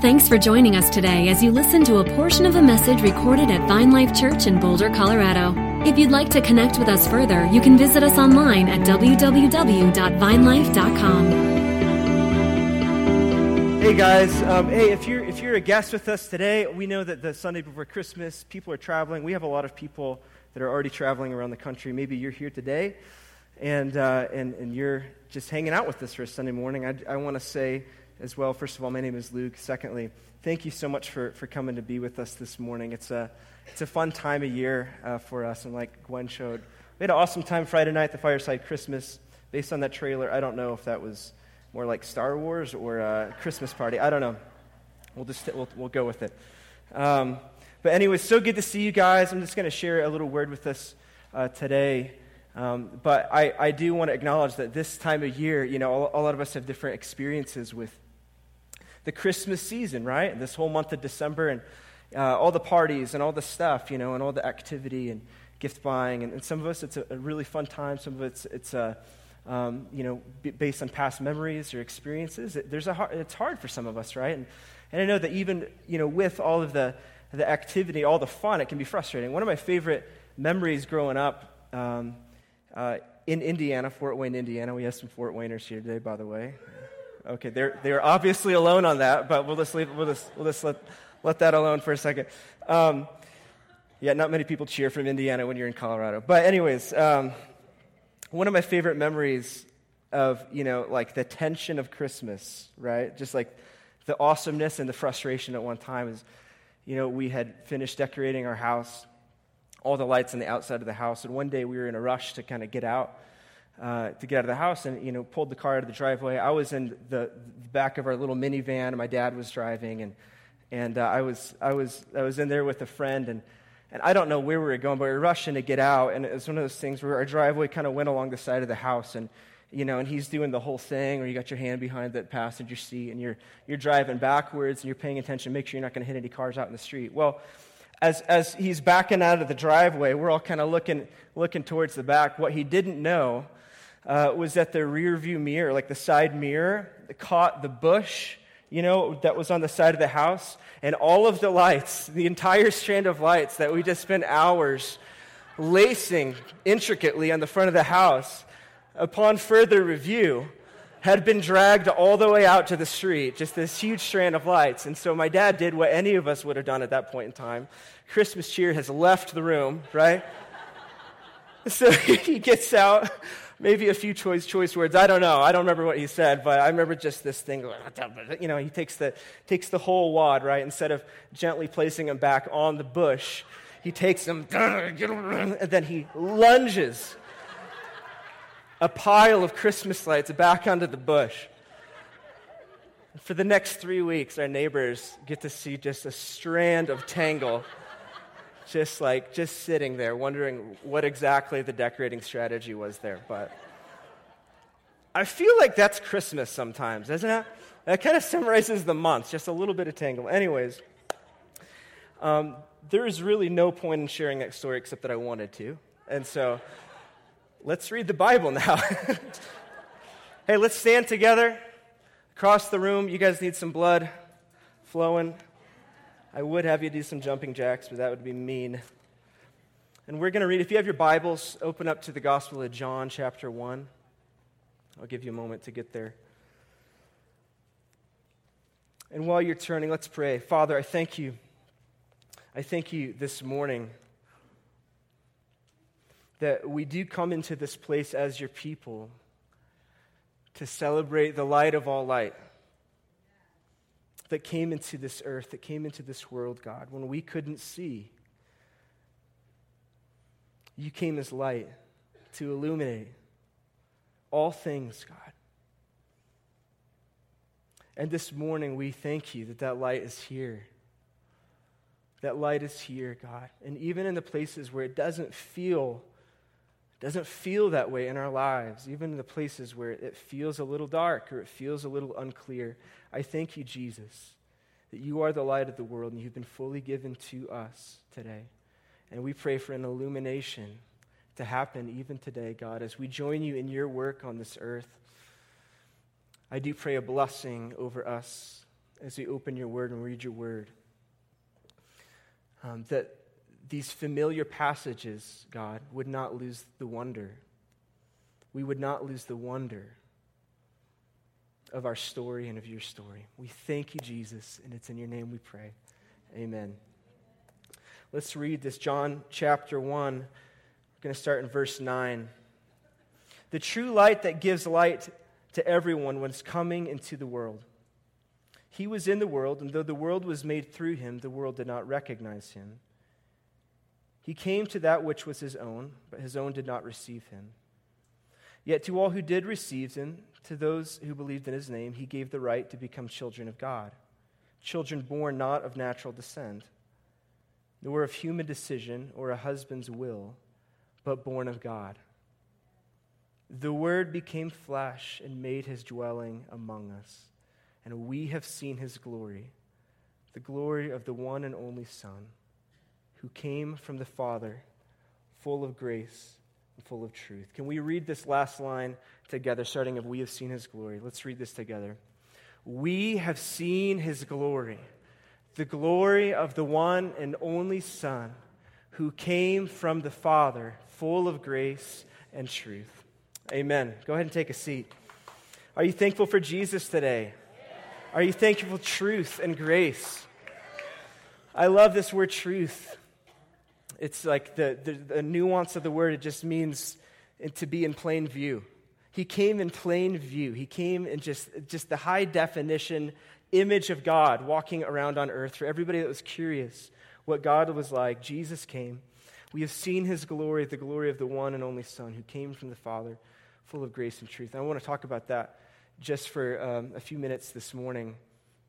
Thanks for joining us today as you listen to a portion of a message recorded at Vine Life Church in Boulder, Colorado. If you'd like to connect with us further, you can visit us online at www.vinelife.com. Hey guys, um, hey, if you're, if you're a guest with us today, we know that the Sunday before Christmas, people are traveling. We have a lot of people that are already traveling around the country. Maybe you're here today and, uh, and, and you're just hanging out with us for a Sunday morning. I, I want to say, as well. First of all, my name is Luke. Secondly, thank you so much for, for coming to be with us this morning. It's a, it's a fun time of year uh, for us, and like Gwen showed, we had an awesome time Friday night, the Fireside Christmas. Based on that trailer, I don't know if that was more like Star Wars or a Christmas party. I don't know. We'll just we'll, we'll go with it. Um, but anyway, so good to see you guys. I'm just going to share a little word with us uh, today. Um, but I, I do want to acknowledge that this time of year, you know, a, a lot of us have different experiences with the Christmas season, right? This whole month of December and uh, all the parties and all the stuff, you know, and all the activity and gift buying. And, and some of us, it's a, a, really fun time. Some of it's, it's a, um, you know, b- based on past memories or experiences. It, there's a hard, it's hard for some of us, right? And, and I know that even, you know, with all of the, the activity, all the fun, it can be frustrating. One of my favorite memories growing up um, uh, in Indiana, Fort Wayne, Indiana, we have some Fort Wayners here today, by the way. Okay, they're, they're obviously alone on that, but we'll just, leave, we'll just, we'll just let, let that alone for a second. Um, yeah, not many people cheer from Indiana when you're in Colorado. But, anyways, um, one of my favorite memories of, you know, like the tension of Christmas, right? Just like the awesomeness and the frustration at one time is, you know, we had finished decorating our house, all the lights on the outside of the house, and one day we were in a rush to kind of get out uh, to get out of the house and you know pulled the car out of the driveway. I was in the, the back of our little minivan, and my dad was driving, and and uh, I was I was I was in there with a friend, and and I don't know where we were going, but we were rushing to get out, and it was one of those things where our driveway kind of went along the side of the house, and you know, and he's doing the whole thing, or you got your hand behind the passenger seat, and you're you're driving backwards, and you're paying attention, make sure you're not going to hit any cars out in the street. Well. As, as he's backing out of the driveway, we're all kind of looking, looking towards the back. What he didn't know uh, was that the rear view mirror, like the side mirror, caught the bush, you know, that was on the side of the house. And all of the lights, the entire strand of lights that we just spent hours lacing intricately on the front of the house, upon further review, had been dragged all the way out to the street, just this huge strand of lights. And so my dad did what any of us would have done at that point in time. Christmas cheer has left the room, right? so he gets out maybe a few choice, choice words. I don't know. I don't remember what he said, but I remember just this thing. You know, he takes the, takes the whole wad, right? Instead of gently placing him back on the bush, he takes him, and then he lunges a pile of Christmas lights back onto the bush. For the next three weeks, our neighbors get to see just a strand of tangle just like just sitting there wondering what exactly the decorating strategy was there but i feel like that's christmas sometimes doesn't it? That kind of summarizes the month just a little bit of tangle. Anyways um, there is really no point in sharing that story except that i wanted to and so let's read the bible now. Hey let's stand together across the room. You guys need some blood flowing I would have you do some jumping jacks, but that would be mean. And we're going to read, if you have your Bibles, open up to the Gospel of John, chapter 1. I'll give you a moment to get there. And while you're turning, let's pray. Father, I thank you. I thank you this morning that we do come into this place as your people to celebrate the light of all light that came into this earth, that came into this world, God, when we couldn't see. You came as light to illuminate all things, God. And this morning, we thank you that that light is here. That light is here, God. And even in the places where it doesn't feel doesn't feel that way in our lives, even in the places where it feels a little dark or it feels a little unclear. I thank you, Jesus, that you are the light of the world and you've been fully given to us today. And we pray for an illumination to happen even today, God, as we join you in your work on this earth. I do pray a blessing over us as we open your word and read your word. Um, that these familiar passages, God, would not lose the wonder. We would not lose the wonder of our story and of your story. We thank you, Jesus, and it's in your name we pray. Amen. Let's read this John chapter 1. We're going to start in verse 9. The true light that gives light to everyone was coming into the world. He was in the world, and though the world was made through him, the world did not recognize him. He came to that which was his own, but his own did not receive him. Yet to all who did receive him, to those who believed in his name, he gave the right to become children of God, children born not of natural descent, nor of human decision or a husband's will, but born of God. The Word became flesh and made his dwelling among us, and we have seen his glory, the glory of the one and only Son, who came from the Father, full of grace and full of truth. Can we read this last line together, starting of We have seen his glory? Let's read this together. We have seen his glory, the glory of the one and only Son, who came from the Father, full of grace and truth. Amen. Go ahead and take a seat. Are you thankful for Jesus today? Are you thankful for truth and grace? I love this word truth. It's like the, the, the, nuance of the word, it just means to be in plain view. He came in plain view. He came in just, just the high definition image of God walking around on earth. For everybody that was curious what God was like, Jesus came. We have seen his glory, the glory of the one and only Son who came from the Father full of grace and truth. And I want to talk about that just for um, a few minutes this morning.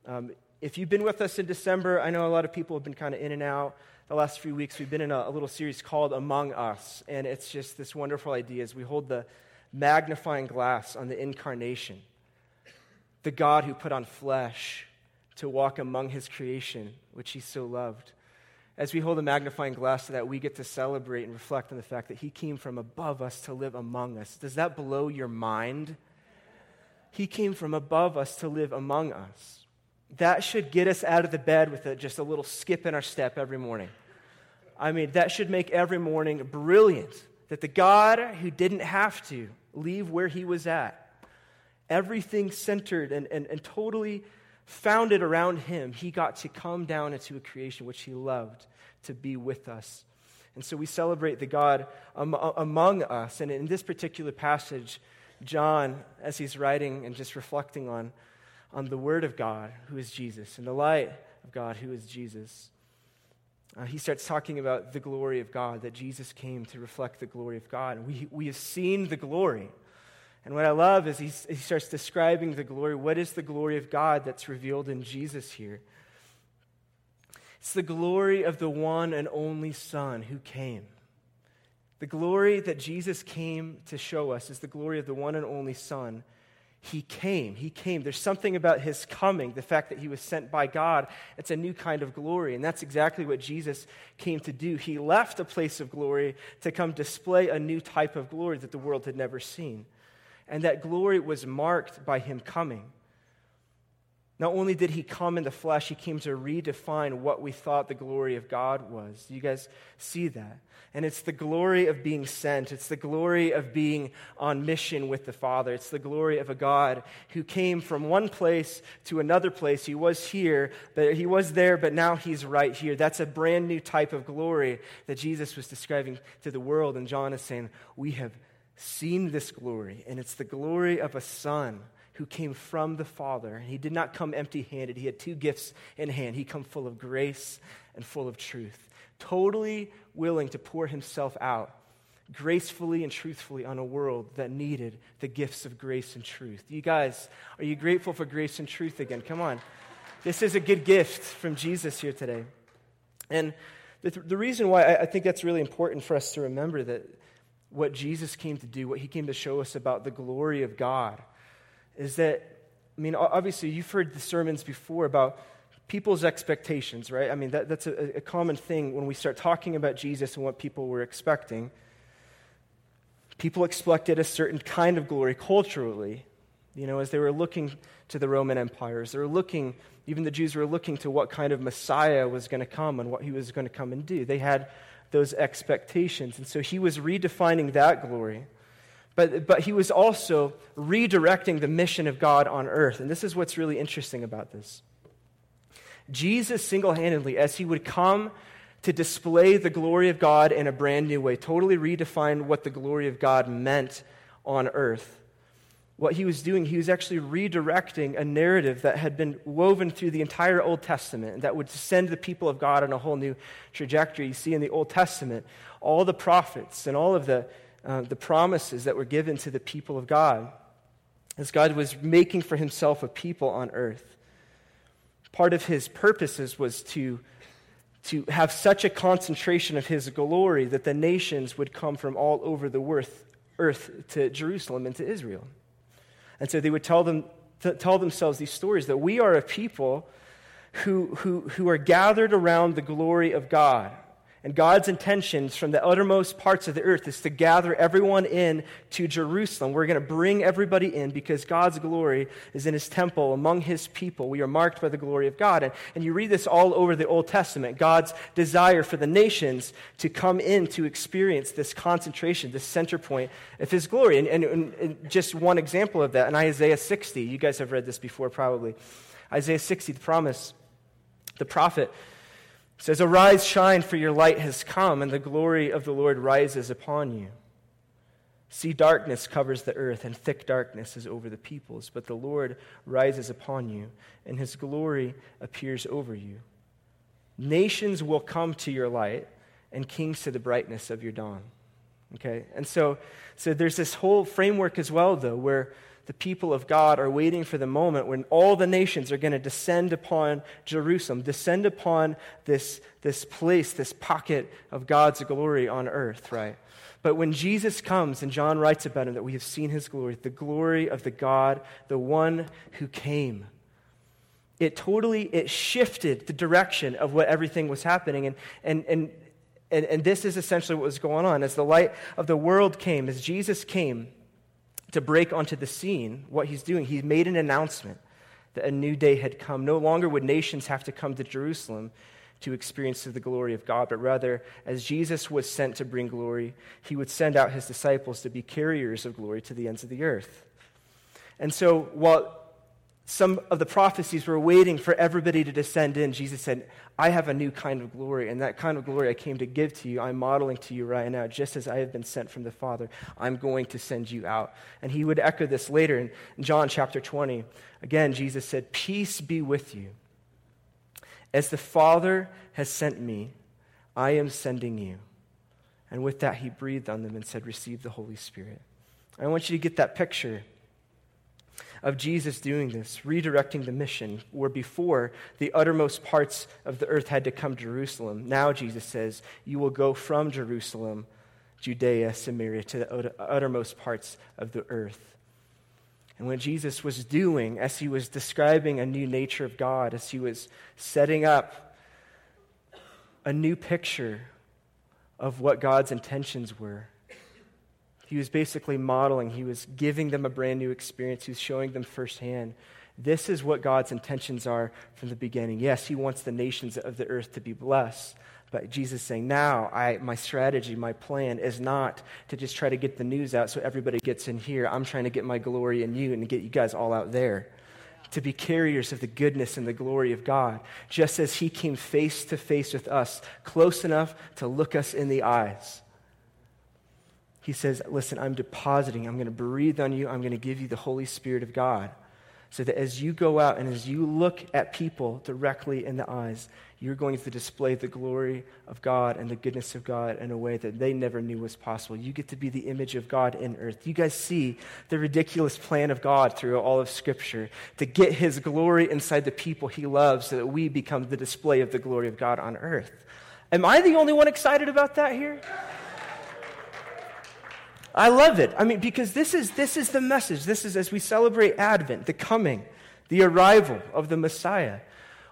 Um, if you've been with us in December, I know a lot of people have been kind of in and out the last few weeks. We've been in a, a little series called Among Us, and it's just this wonderful idea as we hold the magnifying glass on the incarnation, the God who put on flesh to walk among his creation, which he so loved as we hold a magnifying glass that, we get to celebrate and reflect on the fact that He came from above us to live among us. Does that blow your mind? He came from above us to live among us. That should get us out of the bed with a, just a little skip in our step every morning. I mean, that should make every morning brilliant. That the God who didn't have to leave where He was at, everything centered and, and, and totally founded around him, he got to come down into a creation which he loved to be with us. And so we celebrate the God among us. And in this particular passage, John, as he's writing and just reflecting on, on the Word of God, who is Jesus, and the light of God, who is Jesus, uh, he starts talking about the glory of God, that Jesus came to reflect the glory of God. And we, we have seen the glory. And what I love is he, he starts describing the glory. What is the glory of God that's revealed in Jesus here? It's the glory of the one and only Son who came. The glory that Jesus came to show us is the glory of the one and only Son. He came. He came. There's something about his coming, the fact that he was sent by God. It's a new kind of glory. And that's exactly what Jesus came to do. He left a place of glory to come display a new type of glory that the world had never seen and that glory was marked by him coming. Not only did he come in the flesh, he came to redefine what we thought the glory of God was. You guys see that? And it's the glory of being sent. It's the glory of being on mission with the Father. It's the glory of a God who came from one place to another place. He was here, but he was there, but now he's right here. That's a brand new type of glory that Jesus was describing to the world. And John is saying, We have seen this glory, and it's the glory of a son who came from the Father. And he did not come empty handed, he had two gifts in hand. He come full of grace and full of truth, totally willing to pour himself out gracefully and truthfully on a world that needed the gifts of grace and truth. You guys, are you grateful for grace and truth again? Come on. This is a good gift from Jesus here today. And the, the reason why I, I think that's really important for us to remember that what Jesus came to do, what he came to show us about the glory of God, is that, I mean, obviously, you've heard the sermons before about people's expectations, right? I mean, that, that's a, a common thing when we start talking about Jesus and what people were expecting. People expected a certain kind of glory culturally, You know, as they were looking to the Roman empires, they were looking, even the Jews were looking to what kind of Messiah was going to come and what he was going to come and do. They had those expectations. And so he was redefining that glory. But, but he was also redirecting the mission of God on earth. And this is what's really interesting about this. Jesus single handedly, as he would come to display the glory of God in a brand new way, totally redefined what the glory of God meant on earth. What he was doing, he was actually redirecting a narrative that had been woven through the entire Old Testament that would send the people of God on a whole new trajectory. You see in the Old Testament, all the prophets and all of the, uh, the promises that were given to the people of God as God was making for himself a people on earth. Part of his purposes was to to have such a concentration of his glory that the nations would come from all over the earth to Jerusalem and to Israel. And so they would tell, them, tell themselves these stories that we are a people who, who, who are gathered around the glory of God. And God's intentions from the uttermost parts of the earth is to gather everyone in to Jerusalem. We're going to bring everybody in because God's glory is in his temple among his people. We are marked by the glory of God. And, and you read this all over the Old Testament God's desire for the nations to come in to experience this concentration, this center point of his glory. And, and, and just one example of that in Isaiah 60, you guys have read this before probably. Isaiah 60, the promise, the prophet it says, Arise, shine, for your light has come, and the glory of the Lord rises upon you. See, darkness covers the earth, and thick darkness is over the peoples, but the Lord rises upon you, and his glory appears over you. Nations will come to your light, and kings to the brightness of your dawn. Okay? And so, so there's this whole framework as well, though, where the people of God are waiting for the moment when all the nations are going to descend upon Jerusalem, descend upon this, this place, this pocket of God's glory on earth, right? But when Jesus comes, and John writes about him that we have seen his glory, the glory of the God, the one who came, it totally it shifted the direction of what everything was happening. And, and, and, and, and this is essentially what was going on. As the light of the world came, as Jesus came, to break onto the scene, what he's doing, he made an announcement that a new day had come. No longer would nations have to come to Jerusalem to experience the glory of God, but rather, as Jesus was sent to bring glory, he would send out his disciples to be carriers of glory to the ends of the earth. And so, while some of the prophecies were waiting for everybody to descend in, Jesus said, I have a new kind of glory, and that kind of glory I came to give to you, I'm modeling to you right now. Just as I have been sent from the Father, I'm going to send you out. And he would echo this later in John chapter 20. Again, Jesus said, Peace be with you. As the Father has sent me, I am sending you. And with that, he breathed on them and said, Receive the Holy Spirit. I want you to get that picture of Jesus doing this, redirecting the mission, where before the uttermost parts of the earth had to come to Jerusalem. Now Jesus says, You will go from Jerusalem, Judea, Samaria, to the uttermost parts of the earth. And what Jesus was doing, as he was describing a new nature of God, as he was setting up a new picture of what God's intentions were, he was basically modeling, he was giving them a brand new experience, he was showing them firsthand. This is what God's intentions are from the beginning. Yes, he wants the nations of the earth to be blessed. But Jesus saying, now I, my strategy, my plan is not to just try to get the news out so everybody gets in here. I'm trying to get my glory in you and to get you guys all out there. To be carriers of the goodness and the glory of God, just as He came face to face with us, close enough to look us in the eyes he says, Listen, I'm depositing, I'm going to breathe on you, I'm going to give you the Holy Spirit of God. So that as you go out and as you look at people directly in the eyes, you're going to display the glory of God and the goodness of God in a way that they never knew was possible. You get to be the image of God in earth. You guys see the ridiculous plan of God through all of Scripture to get his glory inside the people he loves so that we become the display of the glory of God on earth. Am I the only one excited about that here? I love it. I mean, because this is, this is the message. This is as we celebrate Advent, the coming, the arrival of the Messiah.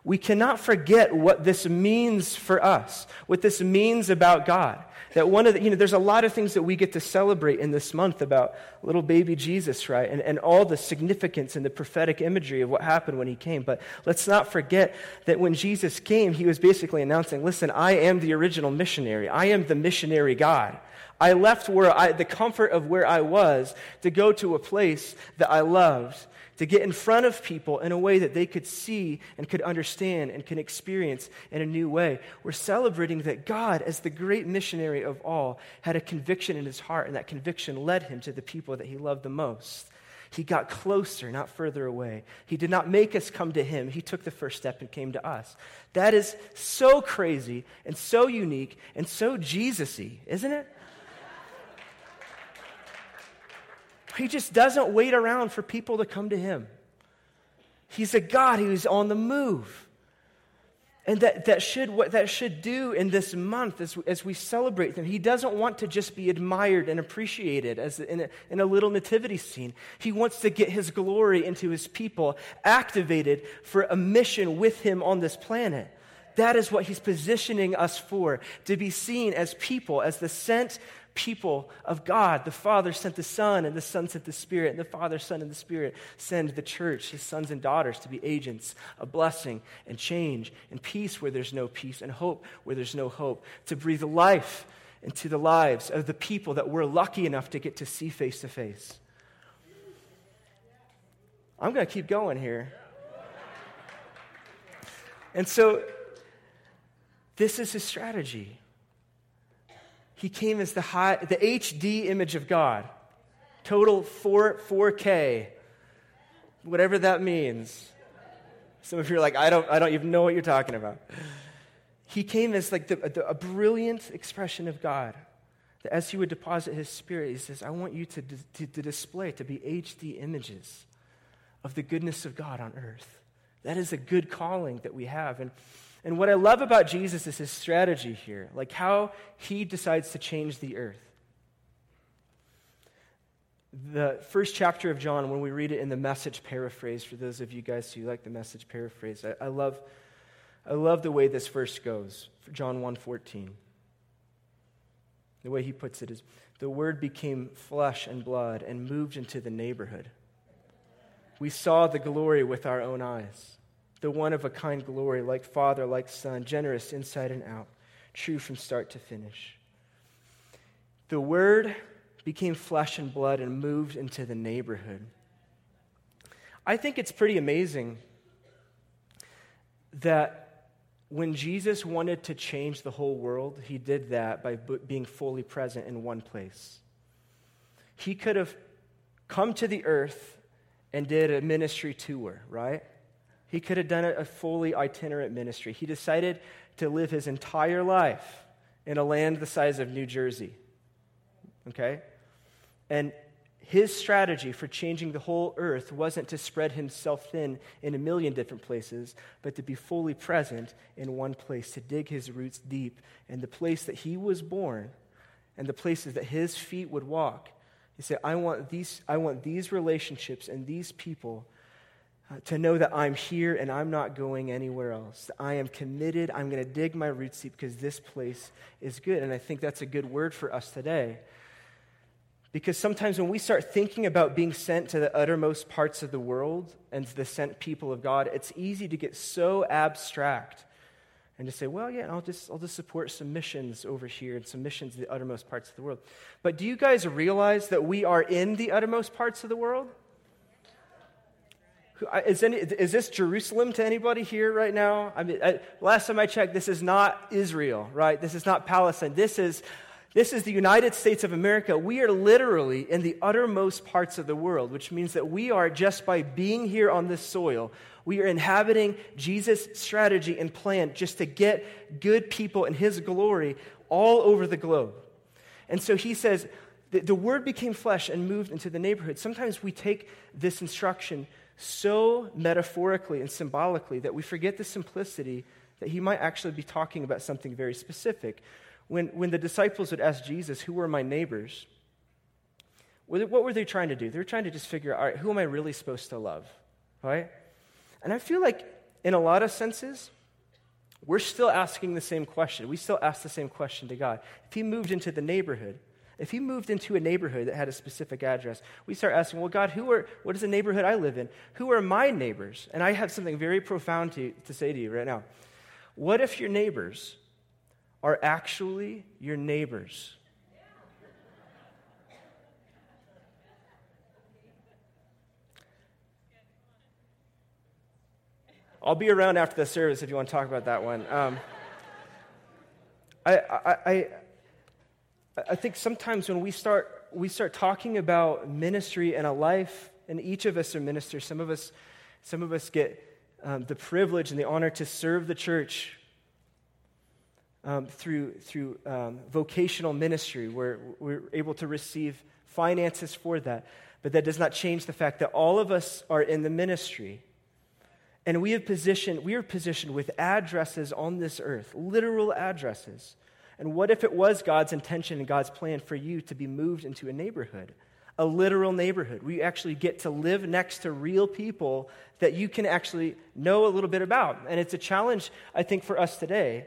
we cannot forget what this means for us, what this means about God. That one of the, you know, there's a lot of things that we get to celebrate in this month about little baby Jesus, right? And, and all the significance and the prophetic imagery of what happened when he came. But let's not forget that when Jesus came, he was basically announcing, listen, I am the original missionary. I am the missionary God. I left where I, the comfort of where I was to go to a place that I loved to get in front of people in a way that they could see and could understand and can experience in a new way. We're celebrating that God, as the great missionary of all, had a conviction in his heart, and that conviction led him to the people that he loved the most. He got closer, not further away. He did not make us come to him. He took the first step and came to us. That is so crazy and so unique and so Jesus y, isn't it? He just doesn't wait around for people to come to him. He's a God who's on the move. And that, that should, what that should do in this month as, as we celebrate him, he doesn't want to just be admired and appreciated as in a, in a little nativity scene. He wants to get his glory into his people, activated for a mission with him on this planet. That is what he's positioning us for, to be seen as people, as the sent people of God. The Father sent the Son, and the Son sent the Spirit, and the Father, Son, and the Spirit send the church, his sons and daughters, to be agents of blessing and change and peace where there's no peace, and hope where there's no hope, to breathe life into the lives of the people that we're lucky enough to get to see face to face. I'm going to keep going here. And so, this is his strategy. He came as the, high, the HD image of God. Total 4, 4K, whatever that means. Some of you are like, I don't, I don't even know what you're talking about. He came as like the, the, a brilliant expression of God. That as he would deposit his spirit, he says, I want you to, to, to display, to be HD images of the goodness of God on earth. That is a good calling that we have. And and what I love about Jesus is his strategy here, like how he decides to change the earth. The first chapter of John, when we read it in the message paraphrase, for those of you guys who like the message paraphrase, I, I love, I love the way this verse goes. John 1.14. The way he puts it is, the word became flesh and blood and moved into the neighborhood. We saw the glory with our own eyes the one of a kind glory, like Father, like Son, generous inside and out, true from start to finish. The Word became flesh and blood and moved into the neighborhood. I think it's pretty amazing that when Jesus wanted to change the whole world, he did that by being fully present in one place. He could have come to the earth and did a ministry tour, right? He could have done a fully itinerant ministry. He decided to live his entire life in a land the size of New Jersey. Okay? And his strategy for changing the whole earth wasn't to spread himself thin in a million different places, but to be fully present in one place, to dig his roots deep in the place that he was born and the places that his feet would walk. He said, I want these, I want these relationships and these people uh, to know that I'm here and I'm not going anywhere else. I am committed. I'm going to dig my roots deep because this place is good. And I think that's a good word for us today. Because sometimes when we start thinking about being sent to the uttermost parts of the world and the sent people of God, it's easy to get so abstract and to say, well, yeah, I'll just, I'll just support some missions over here and some missions in the uttermost parts of the world. But do you guys realize that we are in the uttermost parts of the world? Is, any, is, this Jerusalem to anybody here right now? I mean, I, last time I checked, this is not Israel, right? This is not Palestine. This is, this is the United States of America. We are literally in the uttermost parts of the world, which means that we are, just by being here on this soil, we are inhabiting Jesus' strategy and plan just to get good people in his glory all over the globe. And so he says, the, the word became flesh and moved into the neighborhood. Sometimes we take this instruction so metaphorically and symbolically that we forget the simplicity that he might actually be talking about something very specific. When, when the disciples would ask Jesus, Who were my neighbors? What were they trying to do? They were trying to just figure out, all right, who am I really supposed to love? Right? And I feel like in a lot of senses, we're still asking the same question. We still ask the same question to God. If He moved into the neighborhood, if He moved into a neighborhood that had a specific address, we start asking, well, God, who are, what is the neighborhood I live in? Who are my neighbors? And I have something very profound to, to say to you right now. What if your neighbors are actually your neighbors? I'll be around after the service if you want to talk about that one. Um, I, I, I, I think sometimes when we start, we start talking about ministry and a life, and each of us are ministers. Some of us, some of us get um, the privilege and the honor to serve the church um, through, through um, vocational ministry, where we're able to receive finances for that. But that does not change the fact that all of us are in the ministry. And we have positioned, we are positioned with addresses on this earth, literal addresses. And what if it was God's intention and God's plan for you to be moved into a neighborhood? A literal neighborhood. where you actually get to live next to real people that you can actually know a little bit about. And it's a challenge, I think, for us today.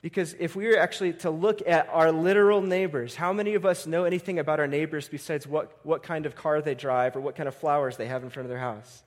Because if we were actually to look at our literal neighbors, how many of us know anything about our neighbors besides what, what kind of car they drive or what kind of flowers they have in front of their house?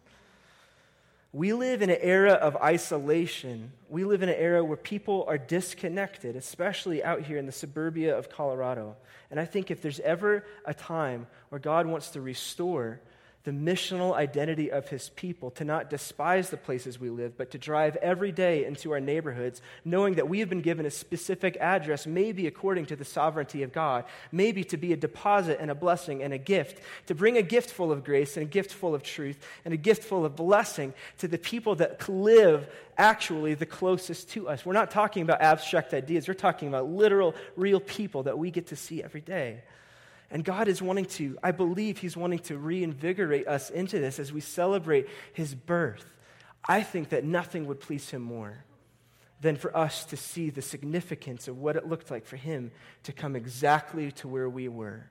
We live in an era of isolation. We live in an era where people are disconnected, especially out here in the suburbia of Colorado. And I think if there's ever a time where God wants to restore the missional identity of his people, to not despise the places we live, but to drive every day into our neighborhoods, knowing that we have been given a specific address, maybe according to the sovereignty of God, maybe to be a deposit and a blessing and a gift, to bring a gift full of grace and a gift full of truth and a gift full of blessing to the people that live actually the closest to us. We're not talking about abstract ideas, we're talking about literal, real people that we get to see every day. And God is wanting to, I believe He's wanting to reinvigorate us into this as we celebrate His birth. I think that nothing would please Him more than for us to see the significance of what it looked like for Him to come exactly to where we were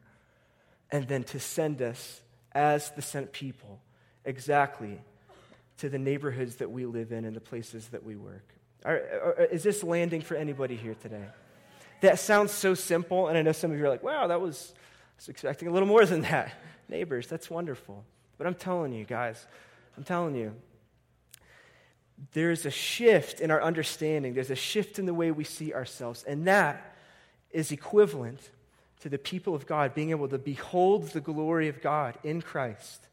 and then to send us as the sent people exactly to the neighborhoods that we live in and the places that we work. Are, are, is this landing for anybody here today? That sounds so simple, and I know some of you are like, wow, that was was expecting a little more than that. Neighbors, that's wonderful. But I'm telling you, guys, I'm telling you, there's a shift in our understanding. There's a shift in the way we see ourselves. And that is equivalent to the people of God being able to behold the glory of God in Christ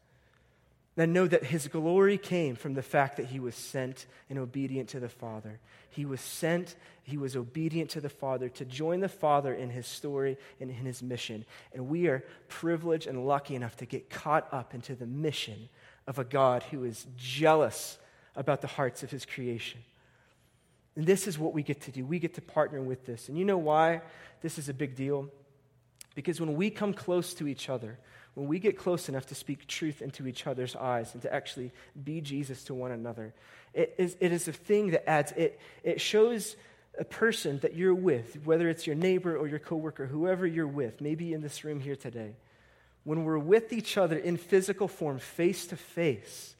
then know that his glory came from the fact that he was sent and obedient to the Father. He was sent, he was obedient to the Father to join the Father in his story and in his mission. And we are privileged and lucky enough to get caught up into the mission of a God who is jealous about the hearts of his creation. And this is what we get to do. We get to partner with this. And you know why this is a big deal? Because when we come close to each other, when we get close enough to speak truth into each other's eyes and to actually be Jesus to one another, it is, it is a thing that adds, it, it shows a person that you're with, whether it's your neighbor or your coworker, whoever you're with, maybe in this room here today, when we're with each other in physical form, face to face,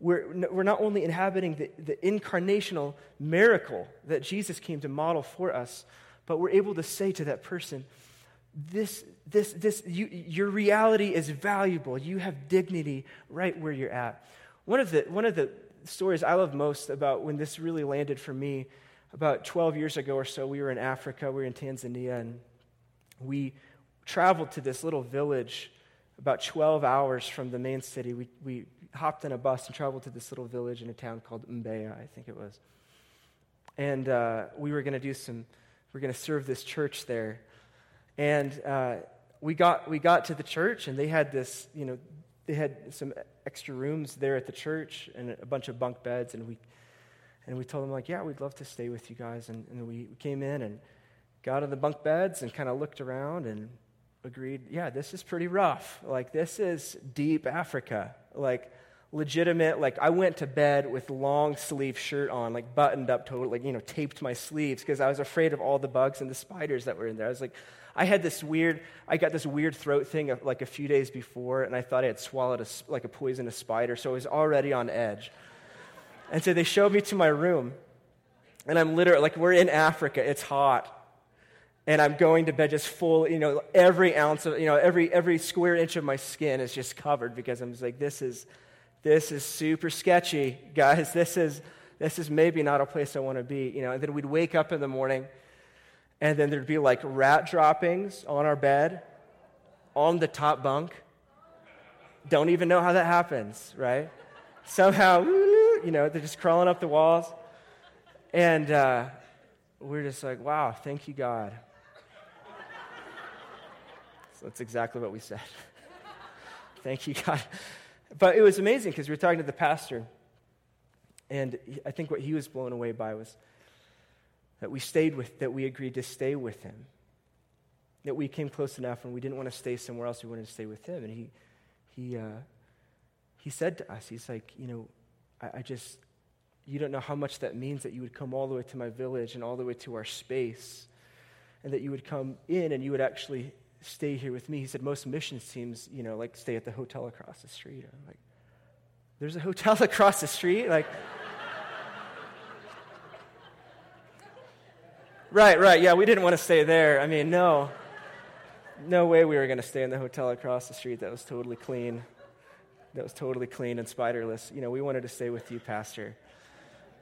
we're, we're not only inhabiting the, the incarnational miracle that Jesus came to model for us, but we're able to say to that person, this, this, this, you, your reality is valuable. You have dignity right where you're at. One of, the, one of the stories I love most about when this really landed for me, about 12 years ago or so, we were in Africa, we were in Tanzania, and we traveled to this little village about 12 hours from the main city. We, we hopped in a bus and traveled to this little village in a town called Mbeya, I think it was. And uh, we were going to do some, we were going to serve this church there. And uh, we, got, we got to the church, and they had this, you know, they had some extra rooms there at the church and a bunch of bunk beds. And we, and we told them, like, yeah, we'd love to stay with you guys. And, and we came in and got on the bunk beds and kind of looked around and agreed, yeah, this is pretty rough. Like, this is deep Africa. Like, legitimate like i went to bed with long sleeve shirt on like buttoned up totally like you know taped my sleeves because i was afraid of all the bugs and the spiders that were in there i was like I had this weird, I got this weird throat thing uh, like a few days before, and I thought I had swallowed a, like a poisonous spider, so I was already on edge. And so they showed me to my room. And I'm literally, like, we're in Africa, it's hot. And I'm going to bed just full, you know, every ounce of, you know, every, every square inch of my skin is just covered because I'm just like, this is, this is super sketchy, guys. This is, this is maybe not a place I want to be, you know. And then we'd wake up in the morning and then there'd be like rat droppings on our bed, on the top bunk. Don't even know how that happens, right? Somehow, you know, they're just crawling up the walls. And uh, we're just like, wow, thank you, God. so that's exactly what we said. thank you, God. But it was amazing because we were talking to the pastor. And I think what he was blown away by was that we stayed with, that we agreed to stay with him. That we came close enough and we didn't want to stay somewhere else, we wanted to stay with him. And he, he, uh, he said to us, he's like, you know, I, I just, you don't know how much that means that you would come all the way to my village and all the way to our space, and that you would come in and you would actually stay here with me. He said, most missions teams, you know, like stay at the hotel across the street. I'm like, there's a hotel across the street? Like, right, right, yeah, we didn't want to stay there. I mean, no. No way we were going to stay in the hotel across the street that was totally clean. That was totally clean and spiderless. You know, we wanted to stay with you, Pastor.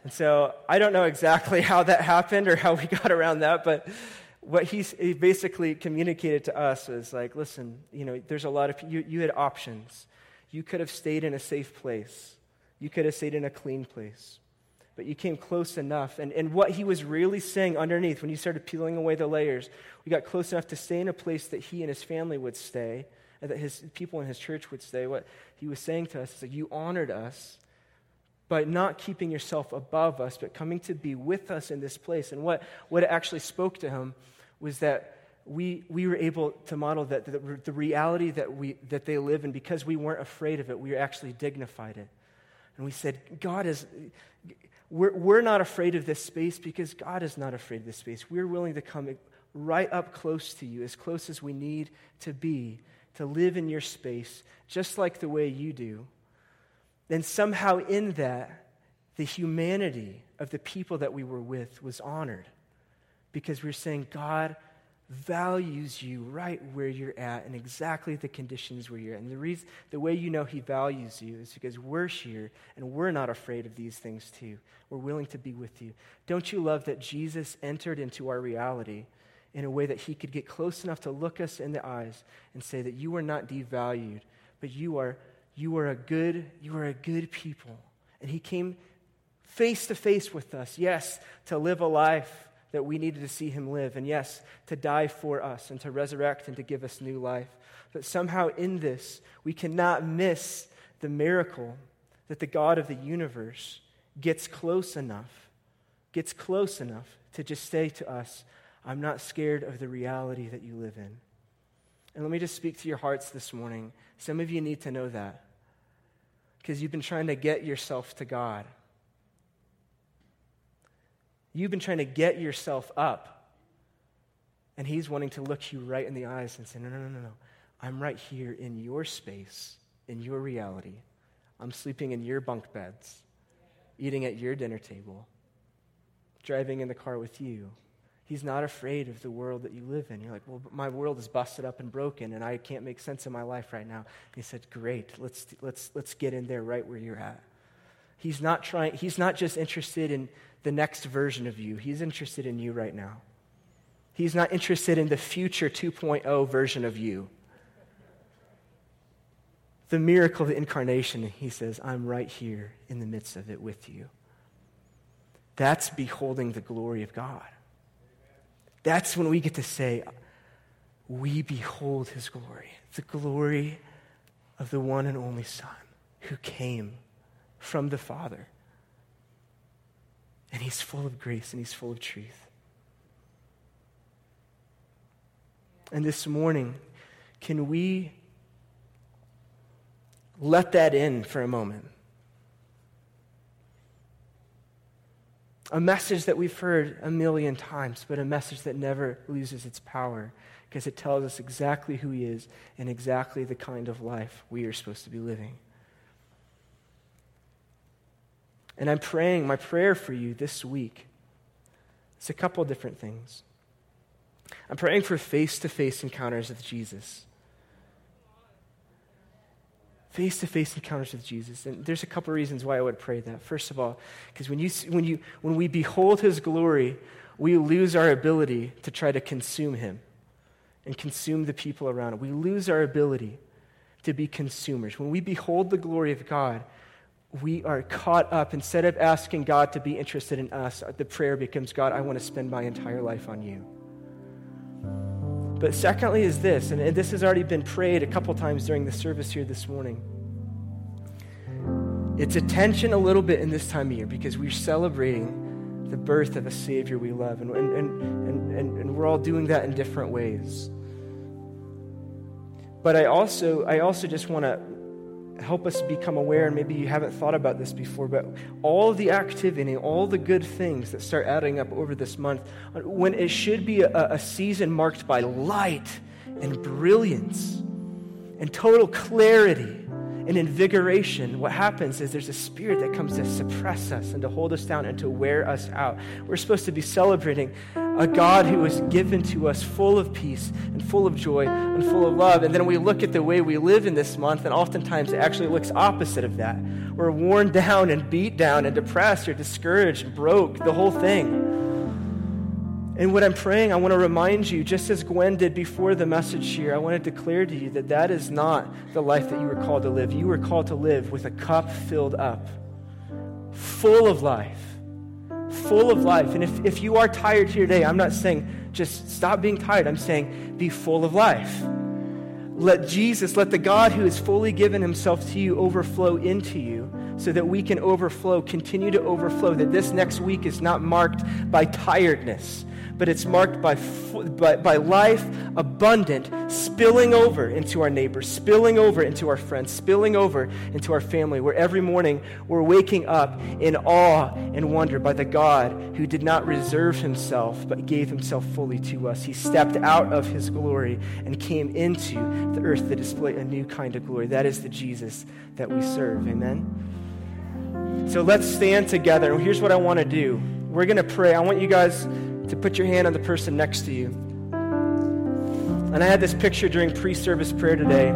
And so I don't know exactly how that happened or how we got around that, but what he, basically communicated to us is like, listen, you know, there's a lot of, you, you had options. You could have stayed in a safe place, you could have stayed in a clean place. But you came close enough. And, and what he was really saying underneath, when you started peeling away the layers, we got close enough to stay in a place that he and his family would stay, and that his people in his church would stay. What he was saying to us is that you honored us by not keeping yourself above us, but coming to be with us in this place. And what, what actually spoke to him was that we, we were able to model that the, the reality that, we, that they live in, because we weren't afraid of it, we actually dignified it. And we said, God is, we're, we're not afraid of this space because God is not afraid of this space. We're willing to come right up close to you, as close as we need to be, to live in your space, just like the way you do then somehow in that, the humanity of the people that we were with was honored because we are saying, God values you right where you're at and exactly the conditions where you're at. And the, reason, the way you know He values you is because we're here and we're not afraid of these things too. We're willing to be with you. Don't you love that Jesus entered into our reality in a way that He could get close enough to look us in the eyes and say that you are not devalued, but you are you are a good, you are a good people. And he came face to face with us, yes, to live a life that we needed to see him live, and yes, to die for us and to resurrect and to give us new life. But somehow in this, we cannot miss the miracle that the God of the universe gets close enough, gets close enough to just say to us, I'm not scared of the reality that you live in. And let me just speak to your hearts this morning. Some of you need to know that because you've been trying to get yourself to God. You've been trying to get yourself up. And He's wanting to look you right in the eyes and say, No, no, no, no, no. I'm right here in your space, in your reality. I'm sleeping in your bunk beds, eating at your dinner table, driving in the car with you. He's not afraid of the world that you live in. You're like, well, my world is busted up and broken, and I can't make sense of my life right now. he said, great, let's, let's, let's get in there right where you're at. He's not, trying, he's not just interested in the next version of you, he's interested in you right now. He's not interested in the future 2.0 version of you. The miracle of the incarnation, he says, I'm right here in the midst of it with you. That's beholding the glory of God. That's when we get to say, We behold his glory, the glory of the one and only Son who came from the Father. And he's full of grace and he's full of truth. And this morning, can we let that in for a moment? A message that we've heard a million times, but a message that never loses its power because it tells us exactly who He is and exactly the kind of life we are supposed to be living. And I'm praying, my prayer for you this week, it's a couple different things. I'm praying for face to face encounters with Jesus. Face to face encounters with Jesus. And there's a couple reasons why I would pray that. First of all, because when, you, when, you, when we behold his glory, we lose our ability to try to consume him and consume the people around him. We lose our ability to be consumers. When we behold the glory of God, we are caught up. Instead of asking God to be interested in us, the prayer becomes God, I want to spend my entire life on you. But secondly, is this, and this has already been prayed a couple times during the service here this morning. It's a tension a little bit in this time of year because we're celebrating the birth of a Savior we love, and, and, and, and, and we're all doing that in different ways. But I also, I also just want to help us become aware, and maybe you haven't thought about this before, but all the activity, all the good things that start adding up over this month, when it should be a, a season marked by light and brilliance and total clarity and invigoration, what happens is there's a spirit that comes to suppress us and to hold us down and to wear us out. We're supposed to be celebrating a God who given to us full of peace and full of joy and full of love. And then we look at the way we live in this month, and oftentimes it actually looks opposite of that. We're worn down and beat down and depressed or discouraged and broke, the whole thing. And what I'm praying, I want to remind you, just as Gwen did before the message here, I want to declare to you that that is not the life that you were called to live. You were called to live with a cup filled up, full of life. Full of life. And if, if you are tired here today, I'm not saying just stop being tired. I'm saying be full of life. Let Jesus, let the God who has fully given himself to you overflow into you so that we can overflow, continue to overflow, that this next week is not marked by tiredness, but it's marked by, by, by, life abundant, spilling over into our neighbors, spilling over into our friends, spilling over into our family, where every morning we're waking up in awe and wonder by the God who did not reserve himself, but gave himself fully to us. He stepped out of his glory and came into the earth to display a new kind of glory. That is the Jesus that we serve. Amen? So let's stand together. And here's what I want to do. We're going to pray. I want you guys to put your hand on the person next to you. And I had this picture during pre service prayer today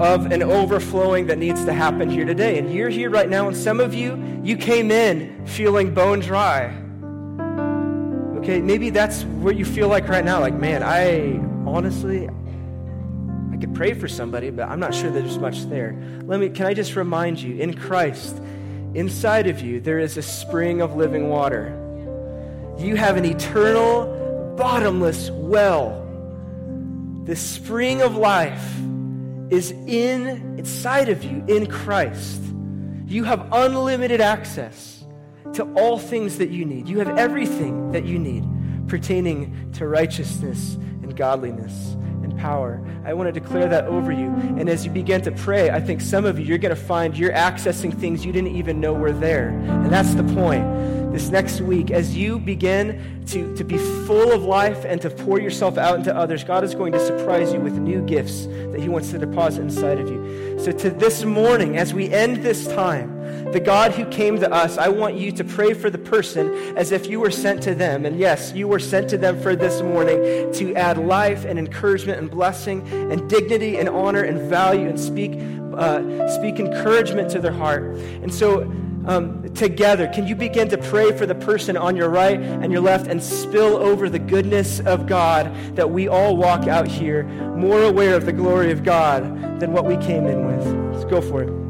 of an overflowing that needs to happen here today. And you're here right now, and some of you, you came in feeling bone dry. Okay, maybe that's what you feel like right now. Like, man, I honestly, I could pray for somebody, but I'm not sure there's much there. Let me, can I just remind you, in Christ, inside of you, there is a spring of living water. You have an eternal, bottomless well. The spring of life is in inside of you in Christ. You have unlimited access to all things that you need. You have everything that you need pertaining to righteousness and godliness power. I want to declare that over you. And as you begin to pray, I think some of you, you're going to find you're accessing things you didn't even know were there. And that's the point this next week, as you begin to, to be full of life and to pour yourself out into others, God is going to surprise you with new gifts that He wants to deposit inside of you. So, to this morning, as we end this time, the God who came to us, I want you to pray for the person as if you were sent to them. And yes, you were sent to them for this morning to add life and encouragement and blessing and dignity and honor and value and speak, uh, speak encouragement to their heart. And so, um, together, can you begin to pray for the person on your right and your left and spill over the goodness of God that we all walk out here more aware of the glory of God than what we came in with? Let's go for it.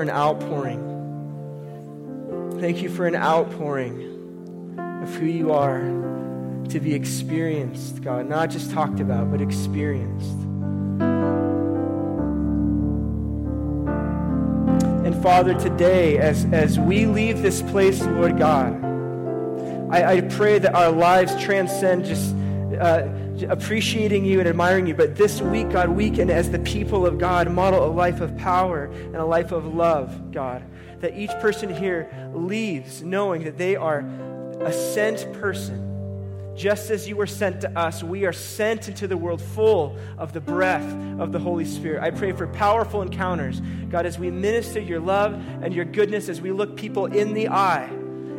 For an outpouring. Thank you for an outpouring of who you are to be experienced, God, not just talked about, but experienced. And Father, today, as, as we leave this place, Lord God, I, I pray that our lives transcend just uh, appreciating you and admiring you. But this week, God, we can, as the people of God, model a life of power and a life of love, God. That each person here leaves knowing that they are a sent person. Just as you were sent to us, we are sent into the world full of the breath of the Holy Spirit. I pray for powerful encounters, God, as we minister your love and your goodness, as we look people in the eye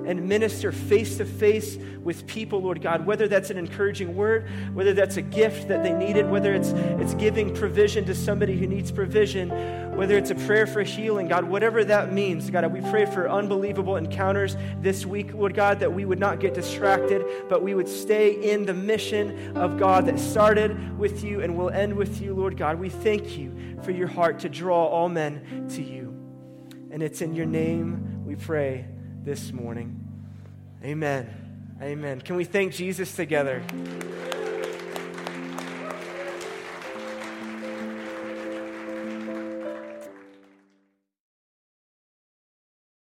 and minister face to face with people, Lord God, whether that's an encouraging word, whether that's a gift that they needed, whether it's, it's giving provision to somebody who needs provision, whether it's a prayer for healing, God, whatever that means, God, we pray for unbelievable encounters this week, Lord God, that we would not get distracted, but we would stay in the mission of God that started with you and will end with you, Lord God. We thank you for your heart to draw all men to you. And it's in your name we pray this morning. Amen. Amen. Can we thank Jesus together?